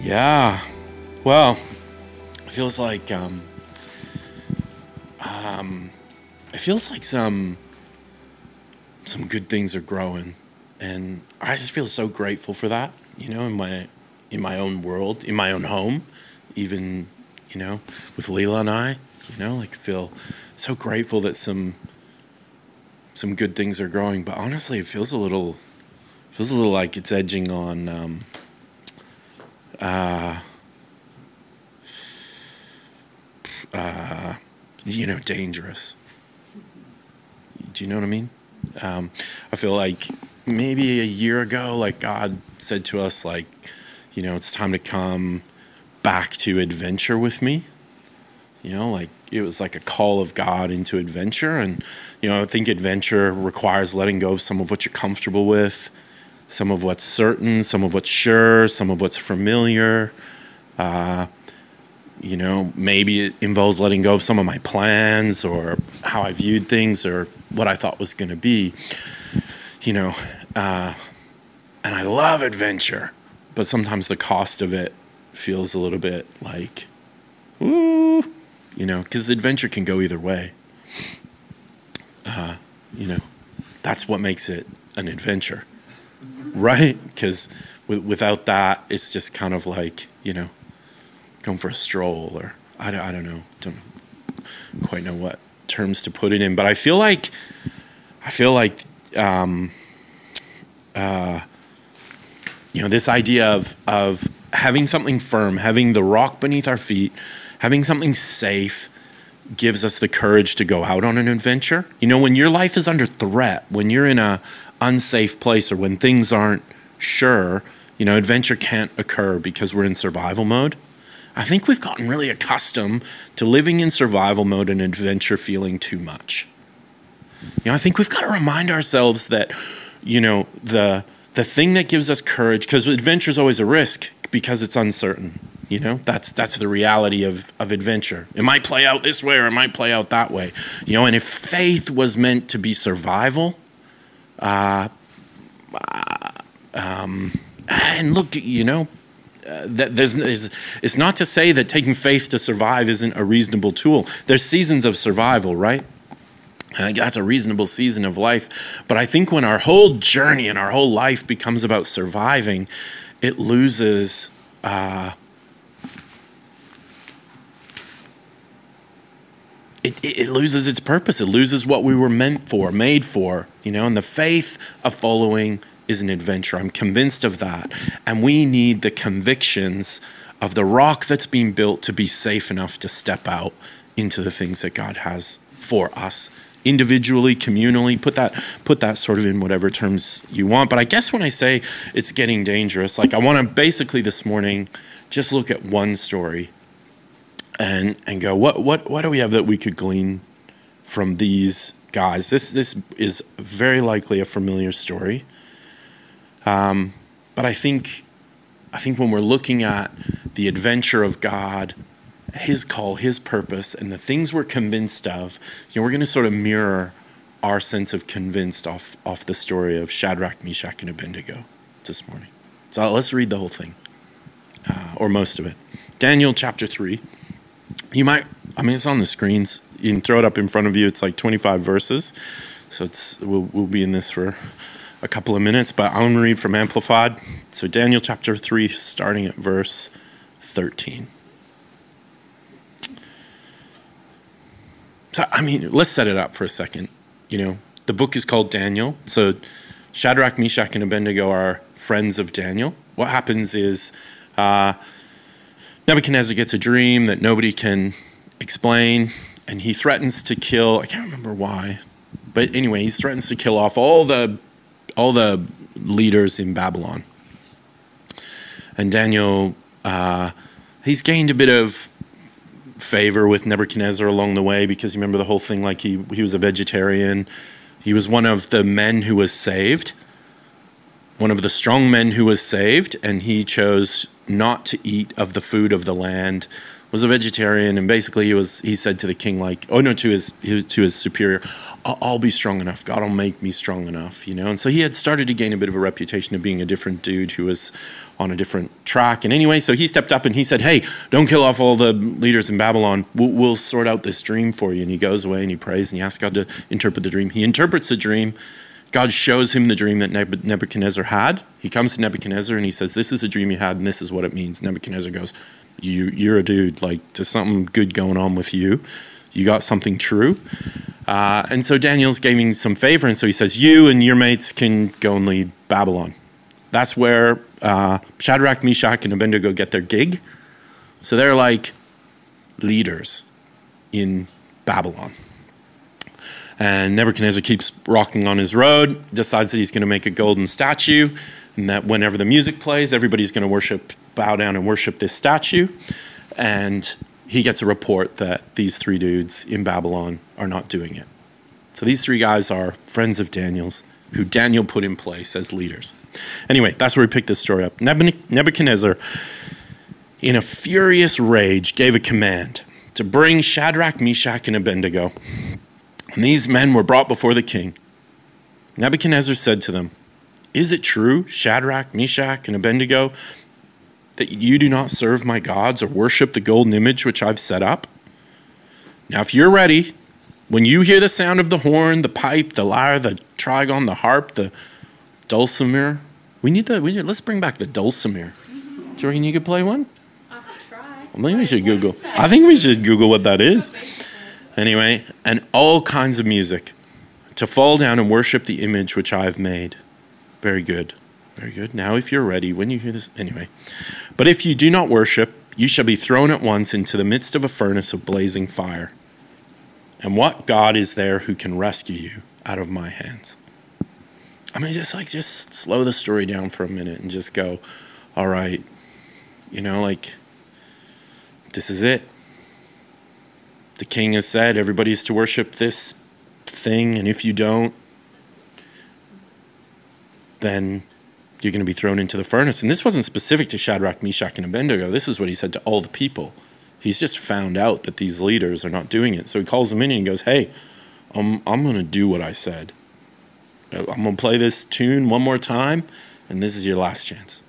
Yeah. Well, it feels like um, um, it feels like some some good things are growing, and I just feel so grateful for that. You know, in my in my own world, in my own home, even you know, with Leela and I. You know, like feel so grateful that some some good things are growing. But honestly, it feels a little feels a little like it's edging on. Um, uh, uh, you know, dangerous. Do you know what I mean? Um, I feel like maybe a year ago, like God said to us, like, you know, it's time to come back to adventure with me. You know, like it was like a call of God into adventure. And, you know, I think adventure requires letting go of some of what you're comfortable with, some of what's certain, some of what's sure, some of what's familiar. Uh, you know, maybe it involves letting go of some of my plans or how I viewed things or what I thought was going to be. You know, uh, and I love adventure, but sometimes the cost of it feels a little bit like, ooh, you know, because adventure can go either way. Uh, you know, that's what makes it an adventure, right? Because without that, it's just kind of like, you know, going for a stroll or I don't, I don't know, don't quite know what terms to put it in, but I feel like, I feel like, um, uh, you know, this idea of, of having something firm, having the rock beneath our feet, having something safe gives us the courage to go out on an adventure. You know, when your life is under threat, when you're in a unsafe place or when things aren't sure, you know, adventure can't occur because we're in survival mode. I think we've gotten really accustomed to living in survival mode and adventure feeling too much. You know, I think we've got to remind ourselves that, you know, the the thing that gives us courage, because adventure is always a risk because it's uncertain. You know, that's that's the reality of, of adventure. It might play out this way or it might play out that way. You know, and if faith was meant to be survival, uh, um, and look, you know, uh, there's, there's, it's not to say that taking faith to survive isn't a reasonable tool. There's seasons of survival, right? I think that's a reasonable season of life. But I think when our whole journey and our whole life becomes about surviving, it loses. Uh, it, it loses its purpose. It loses what we were meant for, made for, you know, and the faith of following is an adventure. I'm convinced of that. And we need the convictions of the rock that's being built to be safe enough to step out into the things that God has for us individually communally put that put that sort of in whatever terms you want but i guess when i say it's getting dangerous like i want to basically this morning just look at one story and and go what what what do we have that we could glean from these guys this this is very likely a familiar story um, but i think i think when we're looking at the adventure of god his call, his purpose, and the things we're convinced of, you know, we're going to sort of mirror our sense of convinced off off the story of Shadrach, Meshach, and Abednego this morning. So let's read the whole thing, uh, or most of it. Daniel chapter three. You might, I mean, it's on the screens. You can throw it up in front of you. It's like 25 verses, so it's we'll, we'll be in this for a couple of minutes. But I'm going to read from Amplified. So Daniel chapter three, starting at verse 13. So, I mean, let's set it up for a second. You know, the book is called Daniel. So, Shadrach, Meshach, and Abednego are friends of Daniel. What happens is uh, Nebuchadnezzar gets a dream that nobody can explain, and he threatens to kill. I can't remember why, but anyway, he threatens to kill off all the all the leaders in Babylon. And Daniel, uh, he's gained a bit of favor with Nebuchadnezzar along the way because you remember the whole thing like he he was a vegetarian. He was one of the men who was saved. One of the strong men who was saved and he chose not to eat of the food of the land was a vegetarian, and basically he was he said to the king like, oh no, to his, to his superior, I'll, I'll be strong enough. God will make me strong enough, you know. And so he had started to gain a bit of a reputation of being a different dude who was on a different track. And anyway, so he stepped up and he said, hey, don't kill off all the leaders in Babylon. We'll, we'll sort out this dream for you. And he goes away and he prays and he asks God to interpret the dream. He interprets the dream. God shows him the dream that Nebuchadnezzar had. He comes to Nebuchadnezzar and he says, This is a dream you had, and this is what it means. Nebuchadnezzar goes, you you're a dude. Like there's something good going on with you. You got something true. Uh, and so daniel's giving some favor and so he says you and your mates can go and lead babylon. That's where uh, shadrach meshach and abednego get their gig. So they're like leaders in babylon and nebuchadnezzar keeps rocking on his road decides that he's going to make a golden statue and that whenever the music plays everybody's going to worship bow down and worship this statue. And he gets a report that these three dudes in Babylon are not doing it. So these three guys are friends of Daniel's, who Daniel put in place as leaders. Anyway, that's where we picked this story up. Nebuchadnezzar, in a furious rage, gave a command to bring Shadrach, Meshach, and Abednego. And these men were brought before the king. Nebuchadnezzar said to them, Is it true, Shadrach, Meshach, and Abednego, that you do not serve my gods or worship the golden image which I've set up? Now, if you're ready, when you hear the sound of the horn, the pipe, the lyre, the trigon, the harp, the dulcimer, we need the. We need, let's bring back the dulcimer. Do you reckon you could play one? I could try. Well, maybe we should Google. I think we should Google what that is. Anyway, and all kinds of music to fall down and worship the image which I have made. Very good. Very good. Now, if you're ready, when you hear this, anyway. But if you do not worship, you shall be thrown at once into the midst of a furnace of blazing fire. And what God is there who can rescue you out of my hands? I mean, just like, just slow the story down for a minute and just go, all right, you know, like, this is it. The king has said everybody's to worship this thing, and if you don't, then you're going to be thrown into the furnace. And this wasn't specific to Shadrach, Meshach, and Abednego. This is what he said to all the people. He's just found out that these leaders are not doing it. So he calls them in and he goes, Hey, I'm, I'm going to do what I said. I'm going to play this tune one more time, and this is your last chance.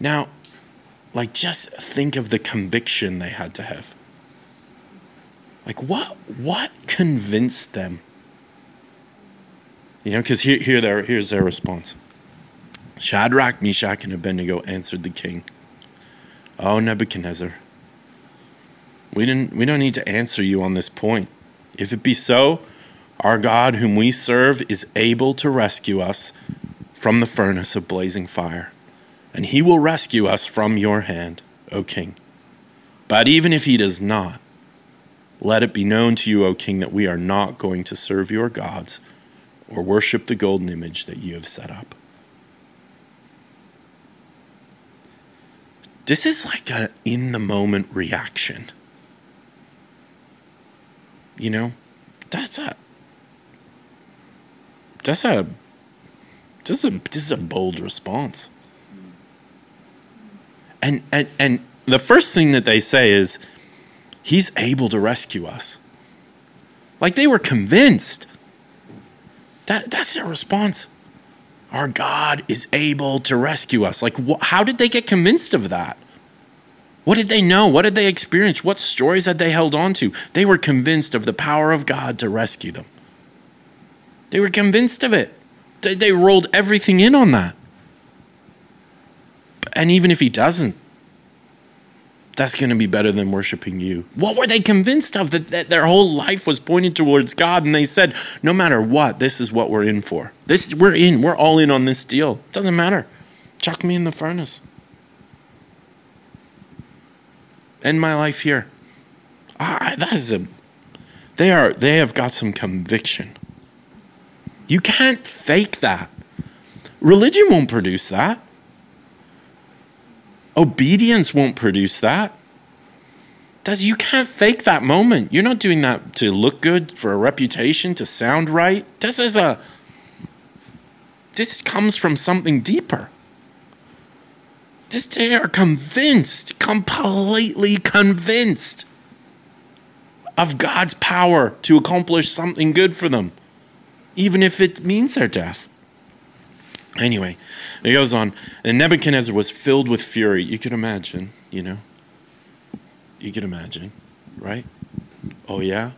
Now, like, just think of the conviction they had to have. Like, what, what convinced them? You know, because here, here their, here's their response. Shadrach, Meshach, and Abednego answered the king, Oh, Nebuchadnezzar, we, didn't, we don't need to answer you on this point. If it be so, our God, whom we serve, is able to rescue us from the furnace of blazing fire, and he will rescue us from your hand, O king. But even if he does not, let it be known to you, O king, that we are not going to serve your gods or worship the golden image that you have set up. This is like an in the moment reaction. You know, that's a that's a this is a this is a bold response. And and and the first thing that they say is he's able to rescue us. Like they were convinced. That that's their response our God is able to rescue us. Like, wh- how did they get convinced of that? What did they know? What did they experience? What stories had they held on to? They were convinced of the power of God to rescue them. They were convinced of it. They, they rolled everything in on that. And even if He doesn't, that's going to be better than worshiping you. What were they convinced of? That, that, their whole life was pointed towards God, and they said, no matter what, this is what we're in for. This we're in. We're all in on this deal. Doesn't matter. Chuck me in the furnace. End my life here. Ah, that is a. They are. They have got some conviction. You can't fake that. Religion won't produce that. Obedience won't produce that. Does you can't fake that moment. You're not doing that to look good for a reputation, to sound right. This is a this comes from something deeper. This they are convinced, completely convinced of God's power to accomplish something good for them, even if it means their death. Anyway, it goes on. And Nebuchadnezzar was filled with fury. You could imagine, you know. You could imagine, right? Oh, yeah?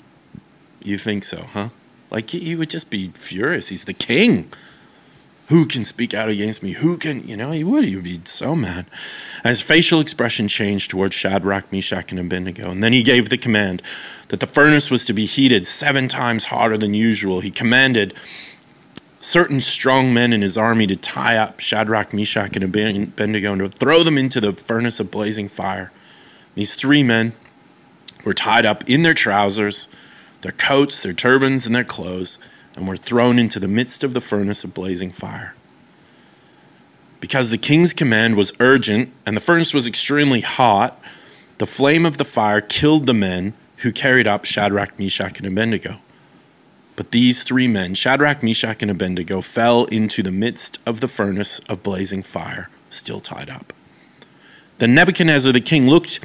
You think so, huh? Like, he would just be furious. He's the king. Who can speak out against me? Who can, you know, he would. He would be so mad. And his facial expression changed towards Shadrach, Meshach, and Abednego. And then he gave the command that the furnace was to be heated seven times hotter than usual. He commanded certain strong men in his army to tie up Shadrach, Meshach, and Abednego and to throw them into the furnace of blazing fire. These three men were tied up in their trousers, their coats, their turbans, and their clothes, and were thrown into the midst of the furnace of blazing fire. Because the king's command was urgent and the furnace was extremely hot, the flame of the fire killed the men who carried up Shadrach, Meshach, and Abednego. But these three men, Shadrach, Meshach, and Abednego, fell into the midst of the furnace of blazing fire, still tied up. Then Nebuchadnezzar the king looked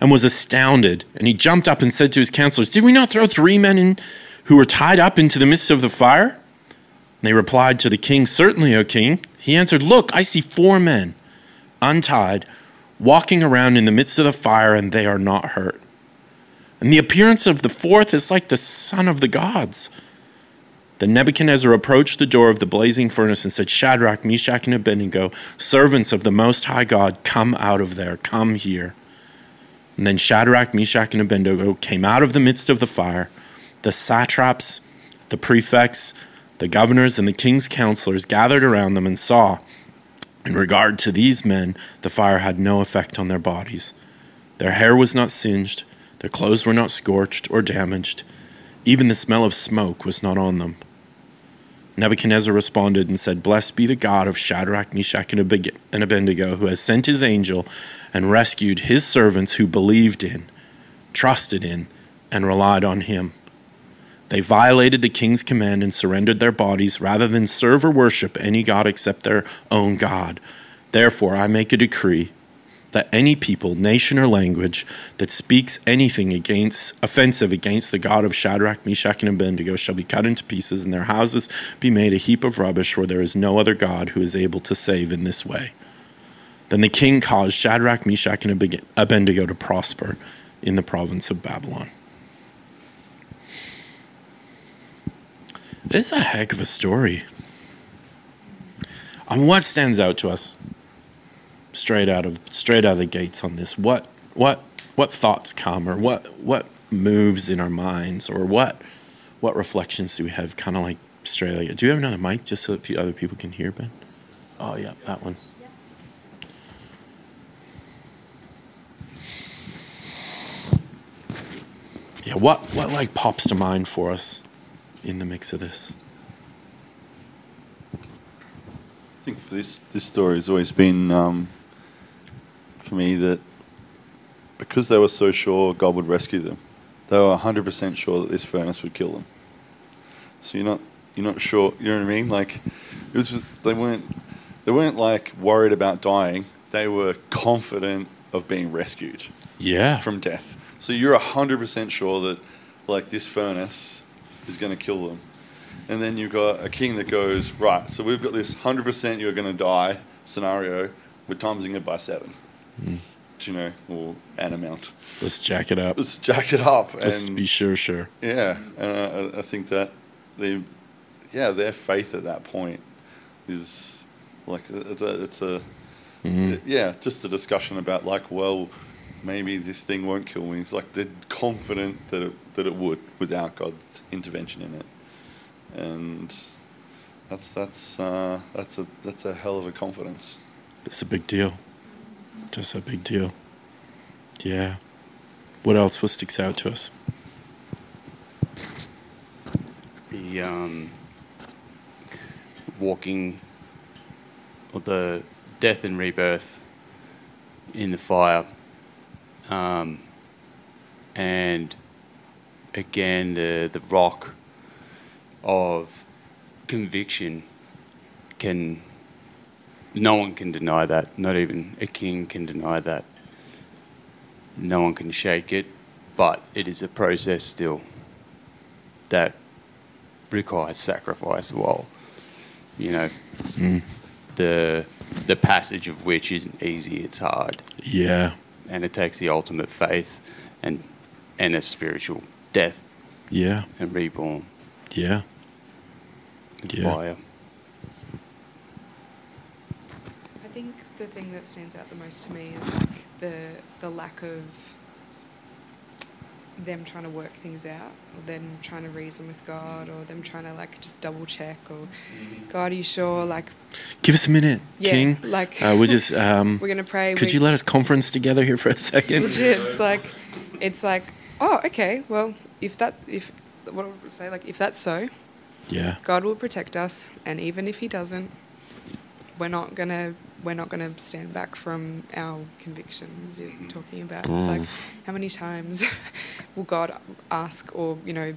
and was astounded, and he jumped up and said to his counselors, Did we not throw three men in who were tied up into the midst of the fire? And they replied to the king, Certainly, O king. He answered, Look, I see four men, untied, walking around in the midst of the fire, and they are not hurt. And the appearance of the fourth is like the son of the gods. Then Nebuchadnezzar approached the door of the blazing furnace and said, Shadrach, Meshach, and Abednego, servants of the Most High God, come out of there, come here. And then Shadrach, Meshach, and Abednego came out of the midst of the fire. The satraps, the prefects, the governors, and the king's counselors gathered around them and saw, in regard to these men, the fire had no effect on their bodies. Their hair was not singed their clothes were not scorched or damaged. Even the smell of smoke was not on them. Nebuchadnezzar responded and said, Blessed be the God of Shadrach, Meshach, and Abednego, who has sent his angel and rescued his servants who believed in, trusted in, and relied on him. They violated the king's command and surrendered their bodies rather than serve or worship any god except their own God. Therefore, I make a decree that any people, nation, or language that speaks anything against offensive against the God of Shadrach, Meshach, and Abednego shall be cut into pieces, and their houses be made a heap of rubbish, for there is no other God who is able to save in this way. Then the king caused Shadrach, Meshach, and Abednego to prosper in the province of Babylon. This is a heck of a story. And what stands out to us straight out of straight out of the gates on this. What what what thoughts come, or what what moves in our minds, or what what reflections do we have? Kind of like Australia. Do you have another mic just so that other people can hear, Ben? Oh yeah, that one. Yeah, what what like pops to mind for us in the mix of this? I think for this this story has always been um, for me that because they were so sure God would rescue them, they were 100% sure that this furnace would kill them. So you're not you're not sure, you know what I mean? Like it was they weren't they weren't like worried about dying. They were confident of being rescued. Yeah. From death. So you're 100% sure that like this furnace is going to kill them. And then you've got a king that goes, right, so we've got this 100% you're going to die scenario, we're timesing it by seven. Mm. you know, or an amount. Let's jack it up. Let's jack it up. Let's and, be sure, sure. Yeah, and I, I think that they, yeah, their faith at that point is like it's a, it's a mm-hmm. yeah, just a discussion about like, well, maybe this thing won't kill me. It's like they're confident that it, that it would without God's intervention in it, and that's that's uh, that's a that's a hell of a confidence. It's a big deal just a big deal. Yeah. What else? What sticks out to us? The um, walking, or the death and rebirth in the fire, um, and again the the rock of conviction can no one can deny that. Not even a king can deny that. No one can shake it, but it is a process still that requires sacrifice. While you know mm. the the passage of which isn't easy, it's hard, Yeah. and it takes the ultimate faith and and a spiritual death Yeah. and reborn. Yeah. Yeah. Fire. I think the thing that stands out the most to me is like the the lack of them trying to work things out, or them trying to reason with God, or them trying to like just double check, or God, are you sure? Like, Give us a minute, yeah, King. like Uh, we just. Um, we're gonna pray. could we- you let us conference together here for a second? legit? It's like, it's like, oh, okay, well, if that, if what would we say? Like, if that's so, Yeah. God will protect us, and even if He doesn't, we're not gonna we're not gonna stand back from our convictions. You're talking about. It's like how many times will God ask, or you know,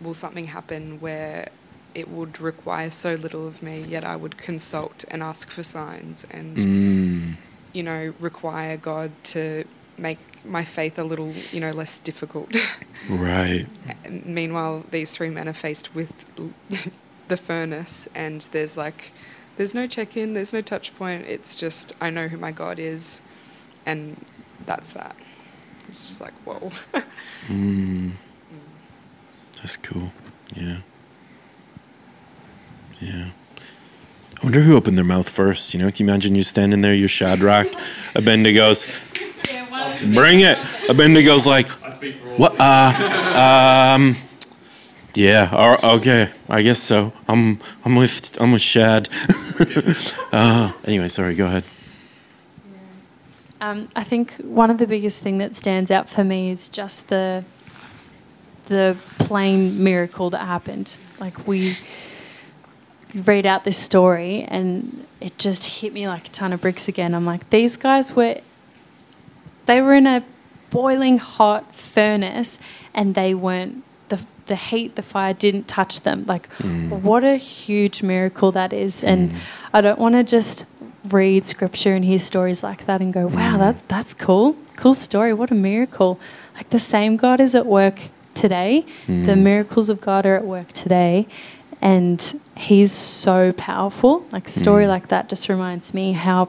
will something happen where it would require so little of me, yet I would consult and ask for signs, and Mm. you know, require God to make my faith a little, you know, less difficult. Right. Meanwhile, these three men are faced with the furnace, and there's like, there's no check in, there's no touch point. It's just, I know who my God is, and that's that. It's just like, whoa. Mm. That's cool. Yeah. Yeah. I wonder who opened their mouth first. You know, can you imagine you standing there, you're Shadrach, Abednego's, bring it. Abednego's like, what? Uh, um, yeah. Okay. I guess so. I'm, I'm with, I'm with Shad. uh, anyway, sorry. Go ahead. Um, I think one of the biggest thing that stands out for me is just the the plain miracle that happened. Like we read out this story and it just hit me like a ton of bricks again. I'm like, these guys were they were in a boiling hot furnace and they weren't the heat, the fire didn't touch them. Like mm. what a huge miracle that is. And mm. I don't want to just read scripture and hear stories like that and go, Wow, mm. that that's cool. Cool story. What a miracle. Like the same God is at work today. The miracles of God are at work today. And he's so powerful. Like a story like that just reminds me how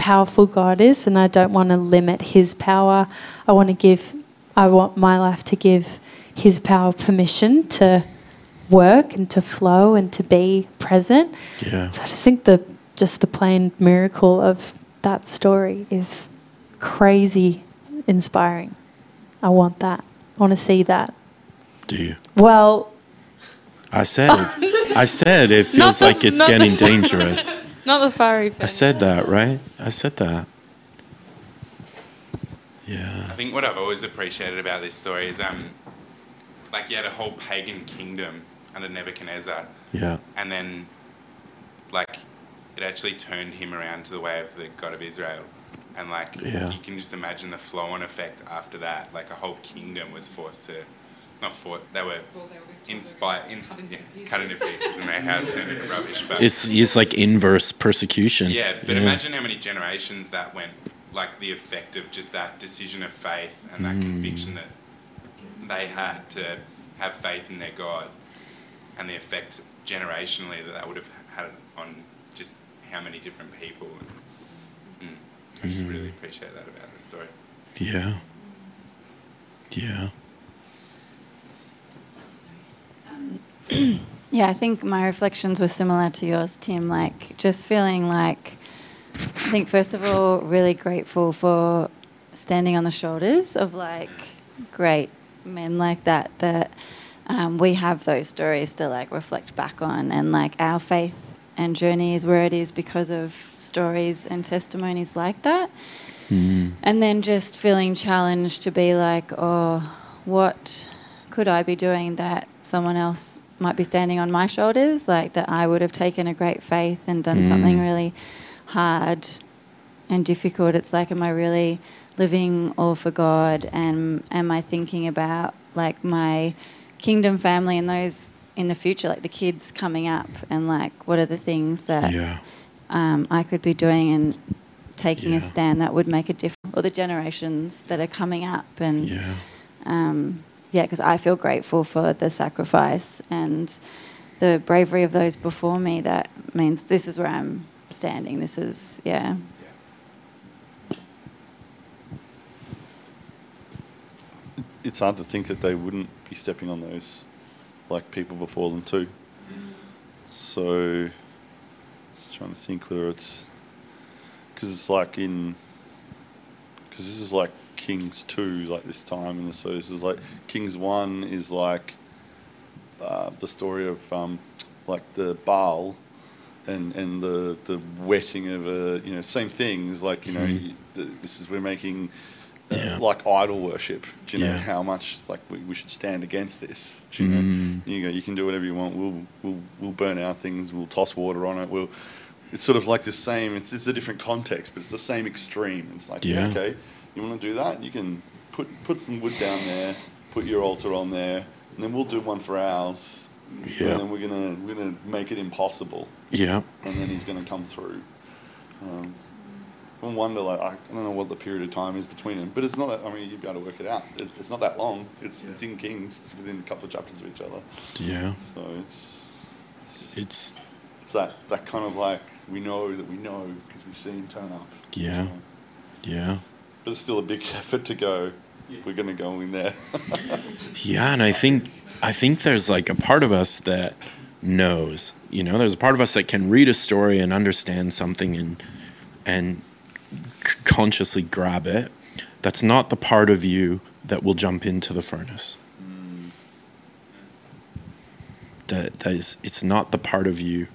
powerful God is, and I don't want to limit His power. I want to give, I want my life to give His power permission to work and to flow and to be present. Yeah. So I just think the just the plain miracle of that story is crazy inspiring. I want that. I want to see that. Do you? Well, I said, it, I said it feels the- like it's not the- getting dangerous. not the fiery. I said that, right? I said that. Yeah. I think what I've always appreciated about this story is um, like you had a whole pagan kingdom under Nebuchadnezzar, Yeah. and then like it actually turned him around to the way of the God of Israel. And like Yeah. you can just imagine the flow on effect after that. Like a whole kingdom was forced to, not for they were inspired, in, yeah, cut into pieces, and their house turned into rubbish. But It's it's like inverse persecution. yeah, but imagine how many generations that went, like the effect of just that decision of faith and that mm. conviction that they had to have faith in their God, and the effect generationally that that would have had on just how many different people. And, mm, I just really appreciate that about the story. Yeah. Yeah. Yeah, I think my reflections were similar to yours, Tim. Like, just feeling like, I think, first of all, really grateful for standing on the shoulders of like great men like that, that um, we have those stories to like reflect back on. And like, our faith and journey is where it is because of stories and testimonies like that. Mm. And then just feeling challenged to be like, oh, what could I be doing that someone else might be standing on my shoulders? Like that I would have taken a great faith and done something Mm. really hard and difficult. It's like, am I really living all for God? And am I thinking about like my kingdom family and those in the future, like the kids coming up, and like what are the things that Yeah. um, I could be doing and taking a stand that would make a difference, or the generations that are coming up, and Yeah. um, yeah, because I feel grateful for the sacrifice and the bravery of those before me. That means this is where I'm standing. This is yeah. It's hard to think that they wouldn't be stepping on those, like people before them too. So, just trying to think whether it's because it's like in because this is like Kings two, like this time, and so this is like Kings one is like uh, the story of um, like the Baal and and the the wetting of a you know same thing is like you know Mhm. the, this is we're making Yeah. like idol worship. Do you know Yeah. how much like we, we should stand against this? Do you know? Mm. You go, you can do whatever you want. We'll we'll we'll burn our things. We'll toss water on it. We'll. It's sort of like the same. It's it's a different context, but it's the same extreme. It's like Yeah. okay, you want to do that? You can put put some wood down there, put your altar on there, and then we'll do one for ours. Yeah. And then we're gonna we're gonna make it impossible, Yeah. and then he's gonna come through. Um, I wonder, like, I don't know what the period of time is between them, but it's not. That, I mean, you'd be able to work it out. It, it's not that long. It's it's in Kings. It's within a couple of chapters of each other. Yeah. So it's it's, It's it's that that kind of like we know that we know because we see him turn up. Yeah. So, yeah. but it's still a big effort to go. We're gonna go in there. Yeah, and I think I think there's like a part of us that knows. You know, there's a part of us that can read a story and understand something and and consciously grab it. That's not the part of you that will jump into the furnace. That that is it's not the part of you.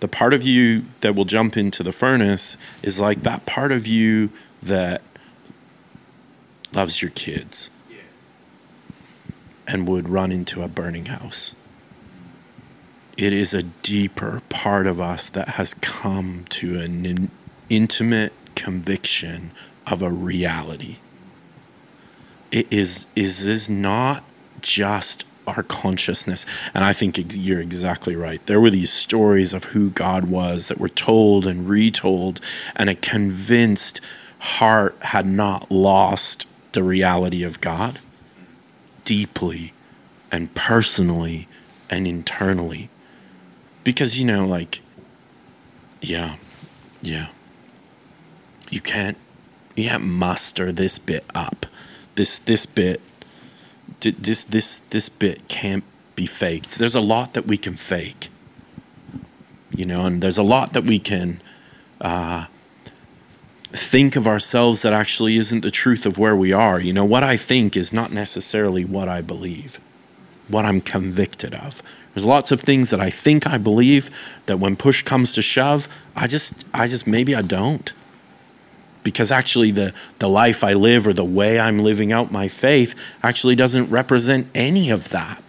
The part of you that will jump into the furnace is like that part of you that loves your kids and would run into a burning house. It is a deeper part of us that has come to an in- intimate conviction of a reality. It is is is not just our consciousness. And I think you're exactly right. There were these stories of who God was that were told and retold, and a convinced heart had not lost the reality of God deeply and personally and internally. Because, you know, like, yeah, yeah. You can't, you can't muster this bit up. This, this bit, this, this, this bit can't be faked. There's a lot that we can fake, you know, and there's a lot that we can, uh, think of ourselves that actually isn't the truth of where we are. You know, what I think is not necessarily what I believe, what I'm convicted of. There's lots of things that I think I believe that when push comes to shove, I just I just maybe I don't. Because actually the the life I live or the way I'm living out my faith actually doesn't represent any of that.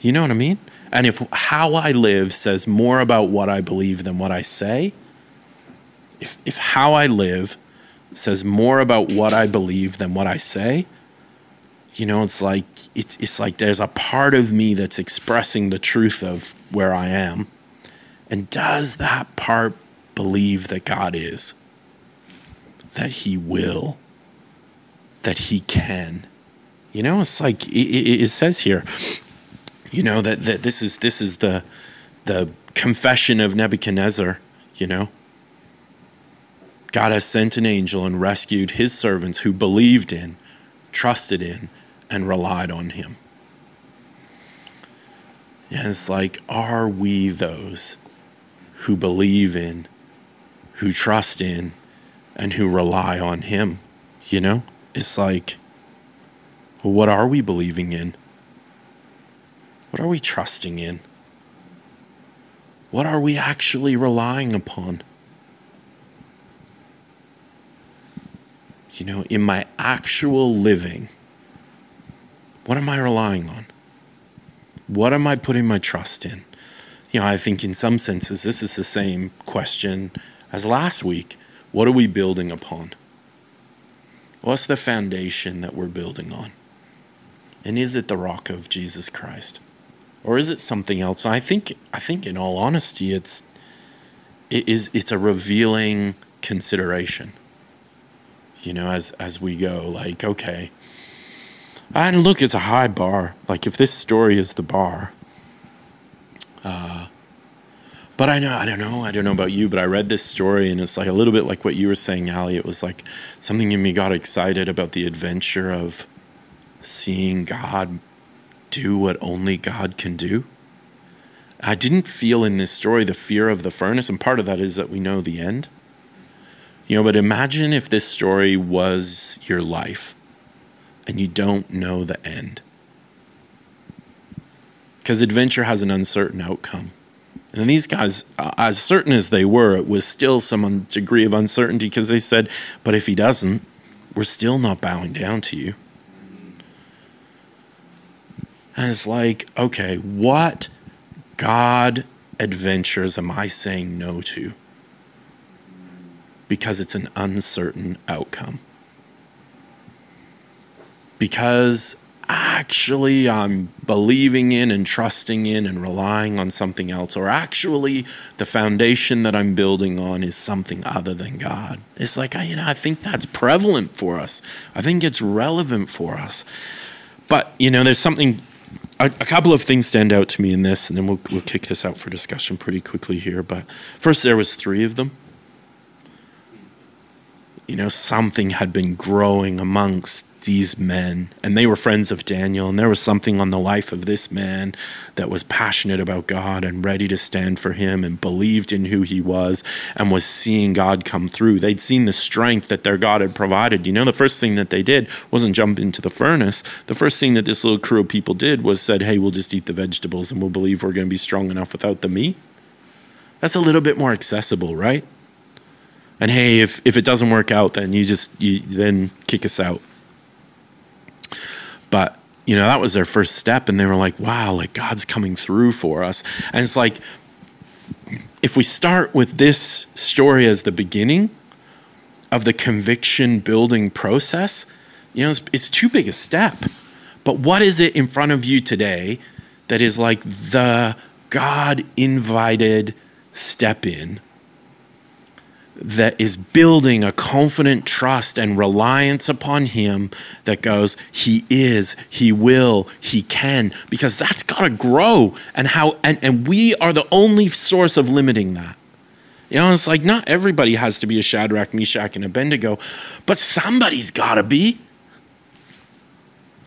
You know what I mean? And if how I live says more about what I believe than what I say, if if how I live says more about what I believe than what I say, you know, it's like it's it's like there's a part of me that's expressing the truth of where I am. And does that part believe that God is? That he will? That he can? You know, it's like it, it, it says here, you know, that, that this is this is the the confession of Nebuchadnezzar, you know. God has sent an angel and rescued his servants who believed in, trusted in, and relied on him. And it's like, are we those who believe in, who trust in, and who rely on him? You know? It's like, what are we believing in? What are we trusting in? What are we actually relying upon? you know, in my actual living, what am I relying on? What am I putting my trust in? You know, I think in some senses, this is the same question as last week. What are we building upon? What's the foundation that we're building on? And is it the rock of Jesus Christ? Or is it something else? I think I think in all honesty it's it is it's a revealing consideration. You know, as as we go, like, okay. And look, it's a high bar. Like if this story is the bar. Uh, but I know I don't know I don't know about you, but I read this story and it's like a little bit like what you were saying, Ali. It was like something in me got excited about the adventure of seeing God do what only God can do. I didn't feel in this story the fear of the furnace, and part of that is that we know the end. You know, but imagine if this story was your life and you don't know the end. Because adventure has an uncertain outcome. And these guys, as certain as they were, it was still some degree of uncertainty because they said, but if he doesn't, we're still not bowing down to you. And it's like, okay, what God adventures am I saying no to? Because it's an uncertain outcome. Because actually I'm believing in and trusting in and relying on something else, or actually the foundation that I'm building on is something other than God. It's like, you know, I think that's prevalent for us. I think it's relevant for us. But, you know, there's something a, a, couple of things stand out to me in this, and then we'll, we'll kick this out for discussion pretty quickly here. But first, there was three of them. You know, something had been growing amongst these men, and they were friends of Daniel, and there was something on the life of this man that was passionate about God and ready to stand for him and believed in who he was and was seeing God come through. They'd seen the strength that their God had provided. You know, the first thing that they did wasn't jump into the furnace. The first thing that this little crew of people did was said, Hey, we'll just eat the vegetables and we'll believe we're going to be strong enough without the meat. That's a little bit more accessible, right? And hey, if, if it doesn't work out, then you just you then kick us out. But you know that was their first step, and they were like, "Wow, like God's coming through for us." And it's like, if we start with this story as the beginning of the conviction building process, you know, it's, it's too big a step. But what is it in front of you today that is like the God invited step in that is building a confident trust and reliance upon Him that goes, He is, He will, He can, because that's got to grow. And how, and, and we are the only source of limiting that. You know, it's like not everybody has to be a Shadrach, Meshach, and Abednego, but somebody's got to be.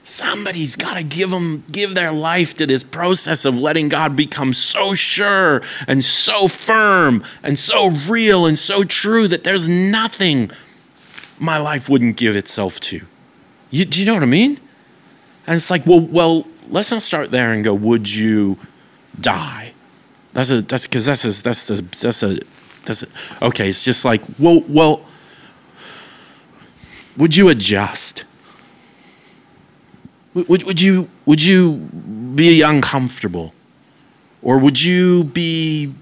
Somebody's got to give them give their life to this process of letting God become so sure and so firm and so real and so true that there's nothing my life wouldn't give itself to. You, do you know what I mean? And it's like, well, well, let's not start there and go, would you die? That's a that's because that's a that's a that's a that's a, okay. It's just like, well, well, would you adjust? Would, would, you, would you be uncomfortable? Or would you be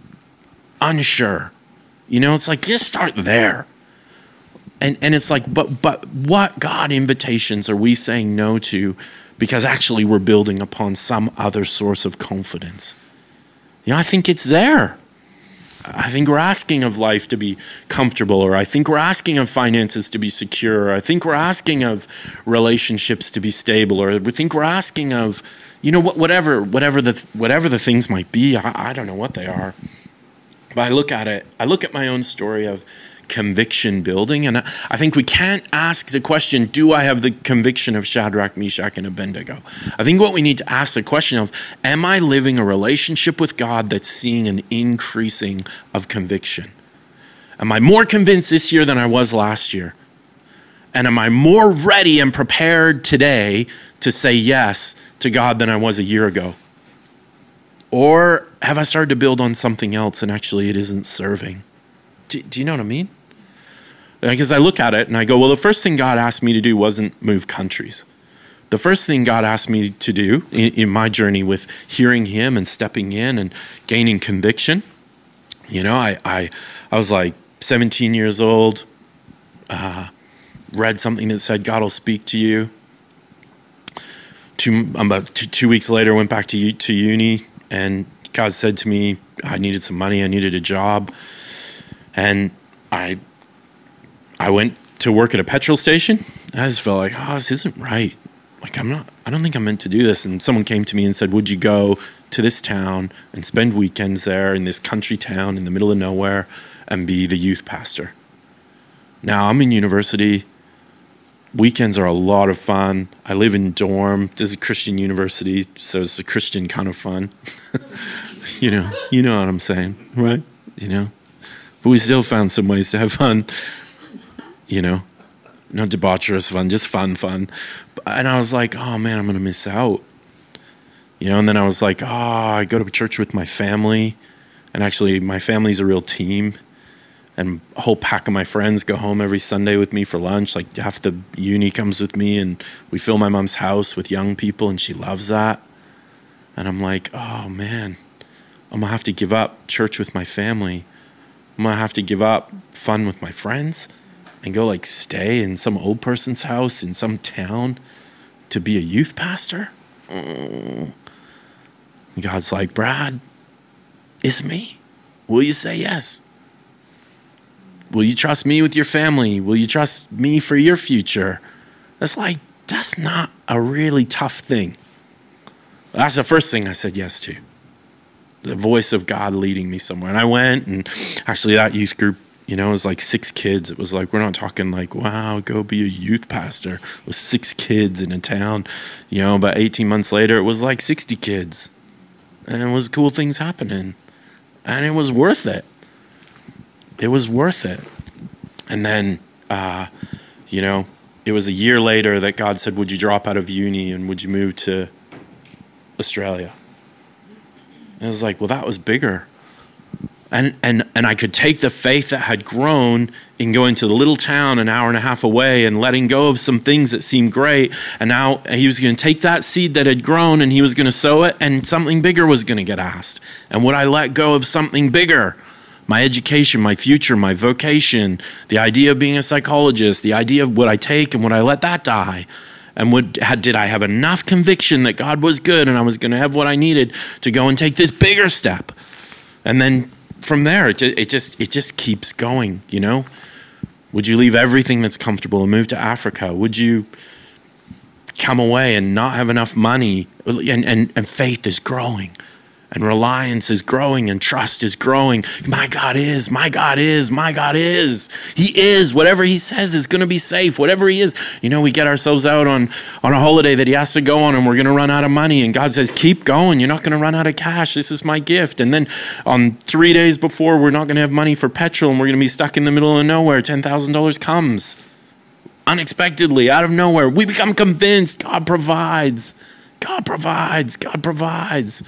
unsure? You know, it's like just start there. And, and it's like, but, but what God invitations are we saying no to because actually we're building upon some other source of confidence? You know, I think it's there. I think we're asking of life to be comfortable, or I think we're asking of finances to be secure, or I think we're asking of relationships to be stable, or we think we're asking of, you know, whatever, whatever the whatever the things might be. I, I don't know what they are, but I look at it. I look at my own story of conviction building. And I think we can't ask the question, do I have the conviction of Shadrach, Meshach, and Abednego? I think what we need to ask the question of, am I living a relationship with God that's seeing an increasing of conviction? Am I more convinced this year than I was last year? And am I more ready and prepared today to say yes to God than I was a year ago? Or have I started to build on something else and actually it isn't serving? Do, do you know what I mean? Because I look at it and I go, well, the first thing God asked me to do wasn't move countries. The first thing God asked me to do in, in my journey with hearing Him and stepping in and gaining conviction, you know, I, I, I was like 17 years old, uh, read something that said, God will speak to you. Two, about two, two weeks later, went back to, to uni, and God said to me, I needed some money, I needed a job And I I went to work at a petrol station. I just felt like, oh, this isn't right. Like I'm not I don't think I'm meant to do this. And someone came to me and said, Would you go to this town and spend weekends there in this country town in the middle of nowhere and be the youth pastor? Now I'm in university. Weekends are a lot of fun. I live in dorm. This is a Christian university, so it's a Christian kind of fun. you know, you know what I'm saying, right? You know, but we still found some ways to have fun. You know, not debaucherous fun, just fun, fun. And I was like, oh man, I'm gonna miss out. You know, and then I was like, oh, I go to church with my family, and actually, my family's a real team and a whole pack of my friends go home every Sunday with me for lunch. Like half the uni comes with me, and we fill my mom's house with young people, and she loves that. And I'm like, oh man, I'm gonna have to give up church with my family. Gonna have to give up fun with my friends and go like stay in some old person's house in some town to be a youth pastor. Mm. God's like, Brad, it's me. Will you say yes? Will you trust me with your family? Will you trust me for your future? That's like, that's not a really tough thing. That's the first thing I said yes to. The voice of God leading me somewhere. And I went, and actually, that youth group, you know, it was like six kids. It was like, we're not talking like, wow, go be a youth pastor. with six kids in a town. You know, about 18 months later, it was like 60 kids. And it was cool things happening. And it was worth it it was worth it. And then, uh, you know, it was a year later that God said, Would you drop out of uni and would you move to Australia? And I was like, Well, that was bigger. And, and, and I could take the faith that had grown in going to the little town an hour and a half away and letting go of some things that seemed great. And now he was going to take that seed that had grown and he was going to sow it, and something bigger was going to get asked. And would I let go of something bigger? my education, my future, my vocation, the idea of being a psychologist, the idea of what I take and would I let that die? And would had, did I have enough conviction that God was good and I was going to have what I needed to go and take this bigger step? And then from there, it, it just it just keeps going. You know, would you leave everything that's comfortable and move to Africa? Would you come away and not have enough money? And and, and faith is growing and reliance is growing and trust is growing. My God is, my God is, my God is. He is. Whatever He says is going to be safe. Whatever He is. You know, we get ourselves out on, on a holiday that He has to go on and we're going to run out of money. And God says, keep going. You're not going to run out of cash. This is my gift. And then on three days before, we're not going to have money for petrol and we're going to be stuck in the middle of nowhere. $10,000 comes unexpectedly out of nowhere. We become convinced God provides. God provides. God provides.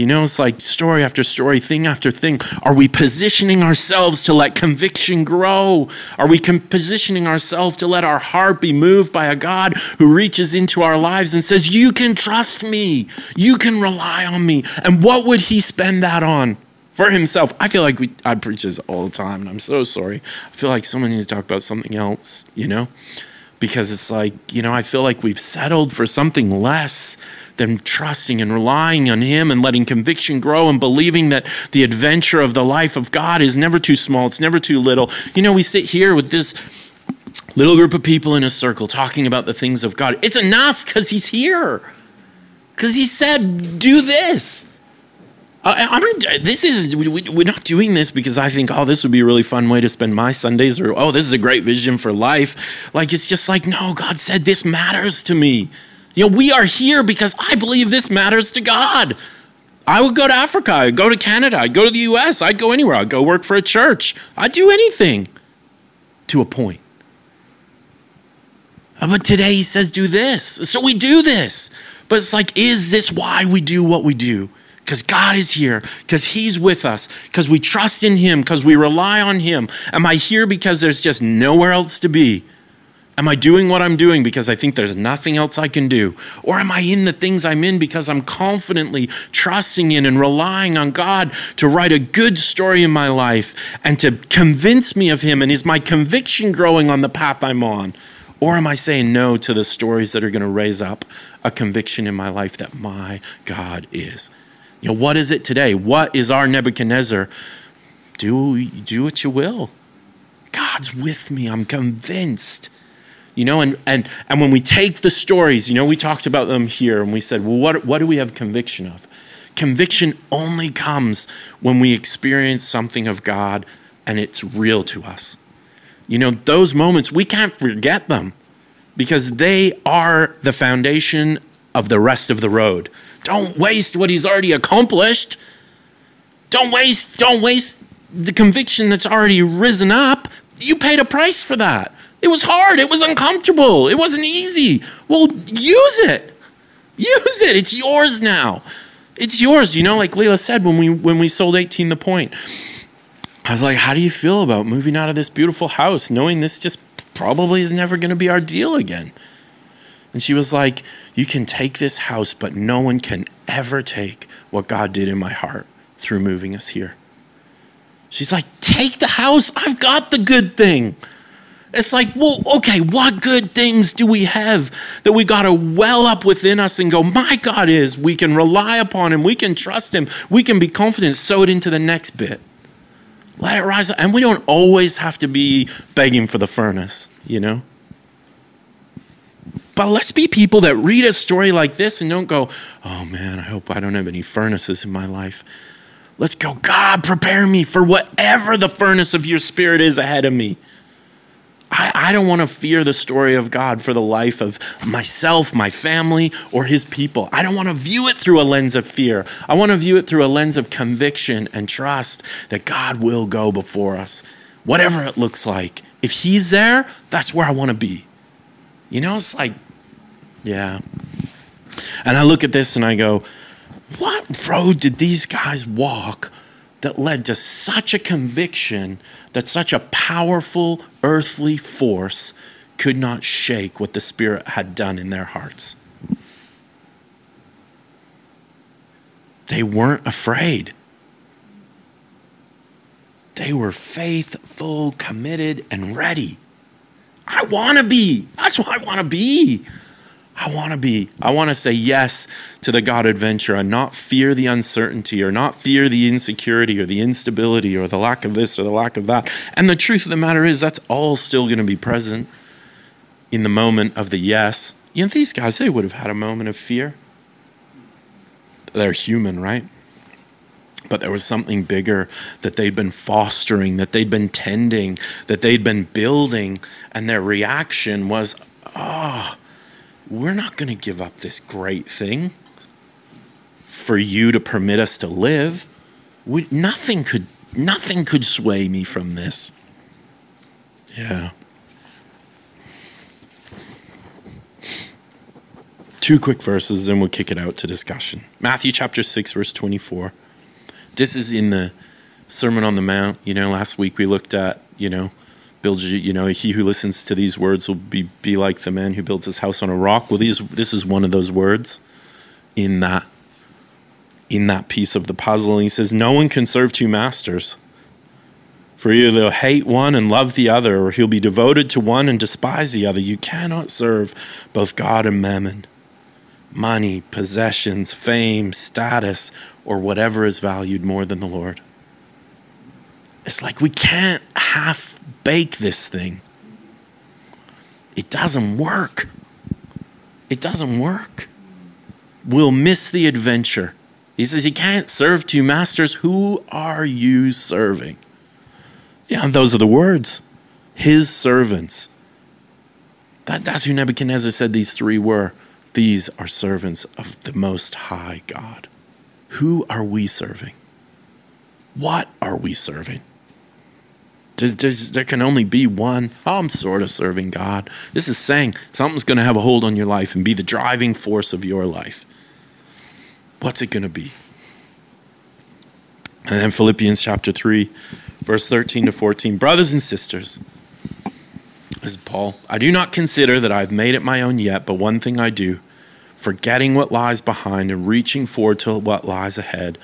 You know, it's like story after story, thing after thing. Are we positioning ourselves to let conviction grow? Are we com- positioning ourselves to let our heart be moved by a God who reaches into our lives and says, You can trust me, you can rely on me? And what would he spend that on? For himself. I feel like we, I preach this all the time, and I'm so sorry. I feel like someone needs to talk about something else, you know? Because it's like, you know, I feel like we've settled for something less than trusting and relying on Him and letting conviction grow and believing that the adventure of the life of God is never too small, it's never too little. You know, we sit here with this little group of people in a circle talking about the things of God. It's enough because He's here, because He said, do this. I, mean, this is we're not doing this because I think, oh, this would be a really fun way to spend my Sundays, or oh, this is a great vision for life. Like it's just like, no, God said this matters to me. You know, we are here because I believe this matters to God. I would go to Africa, I'd go to Canada, I'd go to the US, I'd go anywhere, I'd go work for a church, I'd do anything to a point. Uh, but today he says, do this. So we do this. But it's like, is this why we do what we do? Because God is here, because He's with us, because we trust in Him, because we rely on Him. Am I here because there's just nowhere else to be? Am I doing what I'm doing because I think there's nothing else I can do? Or am I in the things I'm in because I'm confidently trusting in and relying on God to write a good story in my life and to convince me of Him? And is my conviction growing on the path I'm on? Or am I saying no to the stories that are going to raise up a conviction in my life that my God is? You know, what is it today? What is our Nebuchadnezzar do do what you will. God's with me. I'm convinced. You know, and and and when we take the stories, you know, we talked about them here and we said, well, what what do we have conviction of? Conviction only comes when we experience something of God and it's real to us. You know, those moments, we can't forget them because they are the foundation of the rest of the road. Don't waste what he's already accomplished. Don't waste, don't waste the conviction that's already risen up. You paid a price for that. It was hard. It was uncomfortable. It wasn't easy. Well, use it. Use it. It's yours now. It's yours. You know, like Leila said when we when we sold 18 the point. I was like, how do you feel about moving out of this beautiful house, knowing this just probably is never going to be our deal again? And she was like, You can take this house, but no one can ever take what God did in my heart through moving us here. She's like, Take the house. I've got the good thing. It's like, well, okay, what good things do we have that we got to well up within us and go, my God is, we can rely upon him, we can trust him, we can be confident, sow it into the next bit. Let it rise up. And we don't always have to be begging for the furnace, you know? But let's be people that read a story like this and don't go, oh man, I hope I don't have any furnaces in my life. Let's go, God, prepare me for whatever the furnace of your spirit is ahead of me. I, I don't want to fear the story of God for the life of myself, my family, or his people. I don't want to view it through a lens of fear. I want to view it through a lens of conviction and trust that God will go before us, whatever it looks like. If he's there, that's where I want to be. You know, it's like, yeah. And I look at this and I go, what road did these guys walk that led to such a conviction that such a powerful earthly force could not shake what the Spirit had done in their hearts? They weren't afraid. They were faithful, committed, and ready. I want to be. That's what I want to be. I want to be. I want to say yes to the God adventure and not fear the uncertainty or not fear the insecurity or the instability or the lack of this or the lack of that. And the truth of the matter is, that's all still going to be present in the moment of the yes. You know, these guys, they would have had a moment of fear. They're human, right? But there was something bigger that they'd been fostering, that they'd been tending, that they'd been building. And their reaction was, oh, we're not going to give up this great thing for you to permit us to live. We, nothing could nothing could sway me from this. Yeah. Two quick verses, and we'll kick it out to discussion. Matthew chapter 6, verse 24. This is in the Sermon on the Mount. You know, last week we looked at, you know, build you know he who listens to these words will be, be like the man who builds his house on a rock. Well these this is one of those words in that in that piece of the puzzle. And he says no one can serve two masters. For either they'll hate one and love the other or he'll be devoted to one and despise the other. You cannot serve both god and mammon. Money possessions fame status or whatever is valued more than the lord. It's like we can't half bake this thing. It doesn't work. It doesn't work. We'll miss the adventure. He says, You can't serve two masters. Who are you serving? Yeah, those are the words. His servants. That, that's who Nebuchadnezzar said these three were. These are servants of the Most High God. Who are we serving? What are we serving? There can only be one. Oh, I'm sort of serving God. This is saying something's going to have a hold on your life and be the driving force of your life. What's it going to be? And then Philippians chapter 3, verse 13 to 14. Brothers and sisters, this is Paul. I do not consider that I've made it my own yet, but one thing I do, forgetting what lies behind and reaching forward to what lies ahead.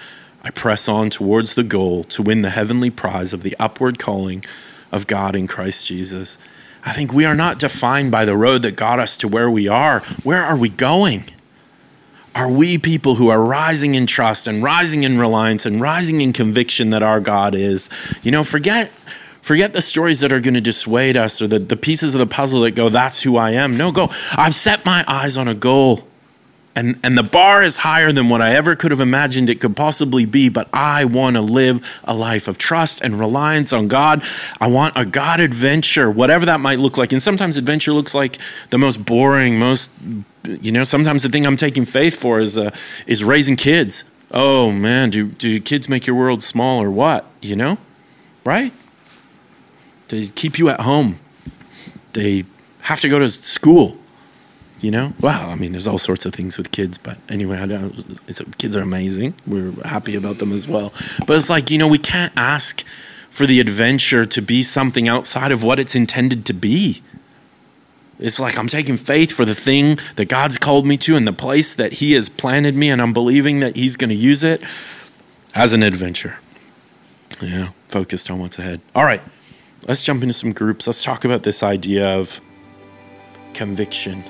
I press on towards the goal to win the heavenly prize of the upward calling of God in Christ Jesus. I think we are not defined by the road that got us to where we are. Where are we going? are we people who are rising in trust and rising in reliance and rising in conviction that our God is. You know, forget forget the stories that are going to dissuade us or the, the pieces of the puzzle that go, that's who I am. No, go, I've set my eyes on a goal. And, and the bar is higher than what I ever could have imagined it could possibly be, but I want to live a life of trust and reliance on God. I want a God adventure, whatever that might look like. And sometimes adventure looks like the most boring, most, you know, sometimes the thing I'm taking faith for is, uh, is raising kids. Oh man, do, do kids make your world small or what? You know? Right? They keep you at home. They have to go to school you know? Well i mean there's all sorts of things with kids but anyway I don't, kids are amazing. We're happy about them as well. But it's like you know we can't ask for the adventure to be something outside of what it's intended to be. It's like i'm taking faith for the thing that god's called me to and the place that he has planted me and i'm believing that he's going to use it as an adventure. Yeah focused on what's ahead. All right let's jump into some groups. Let's talk about this idea of conviction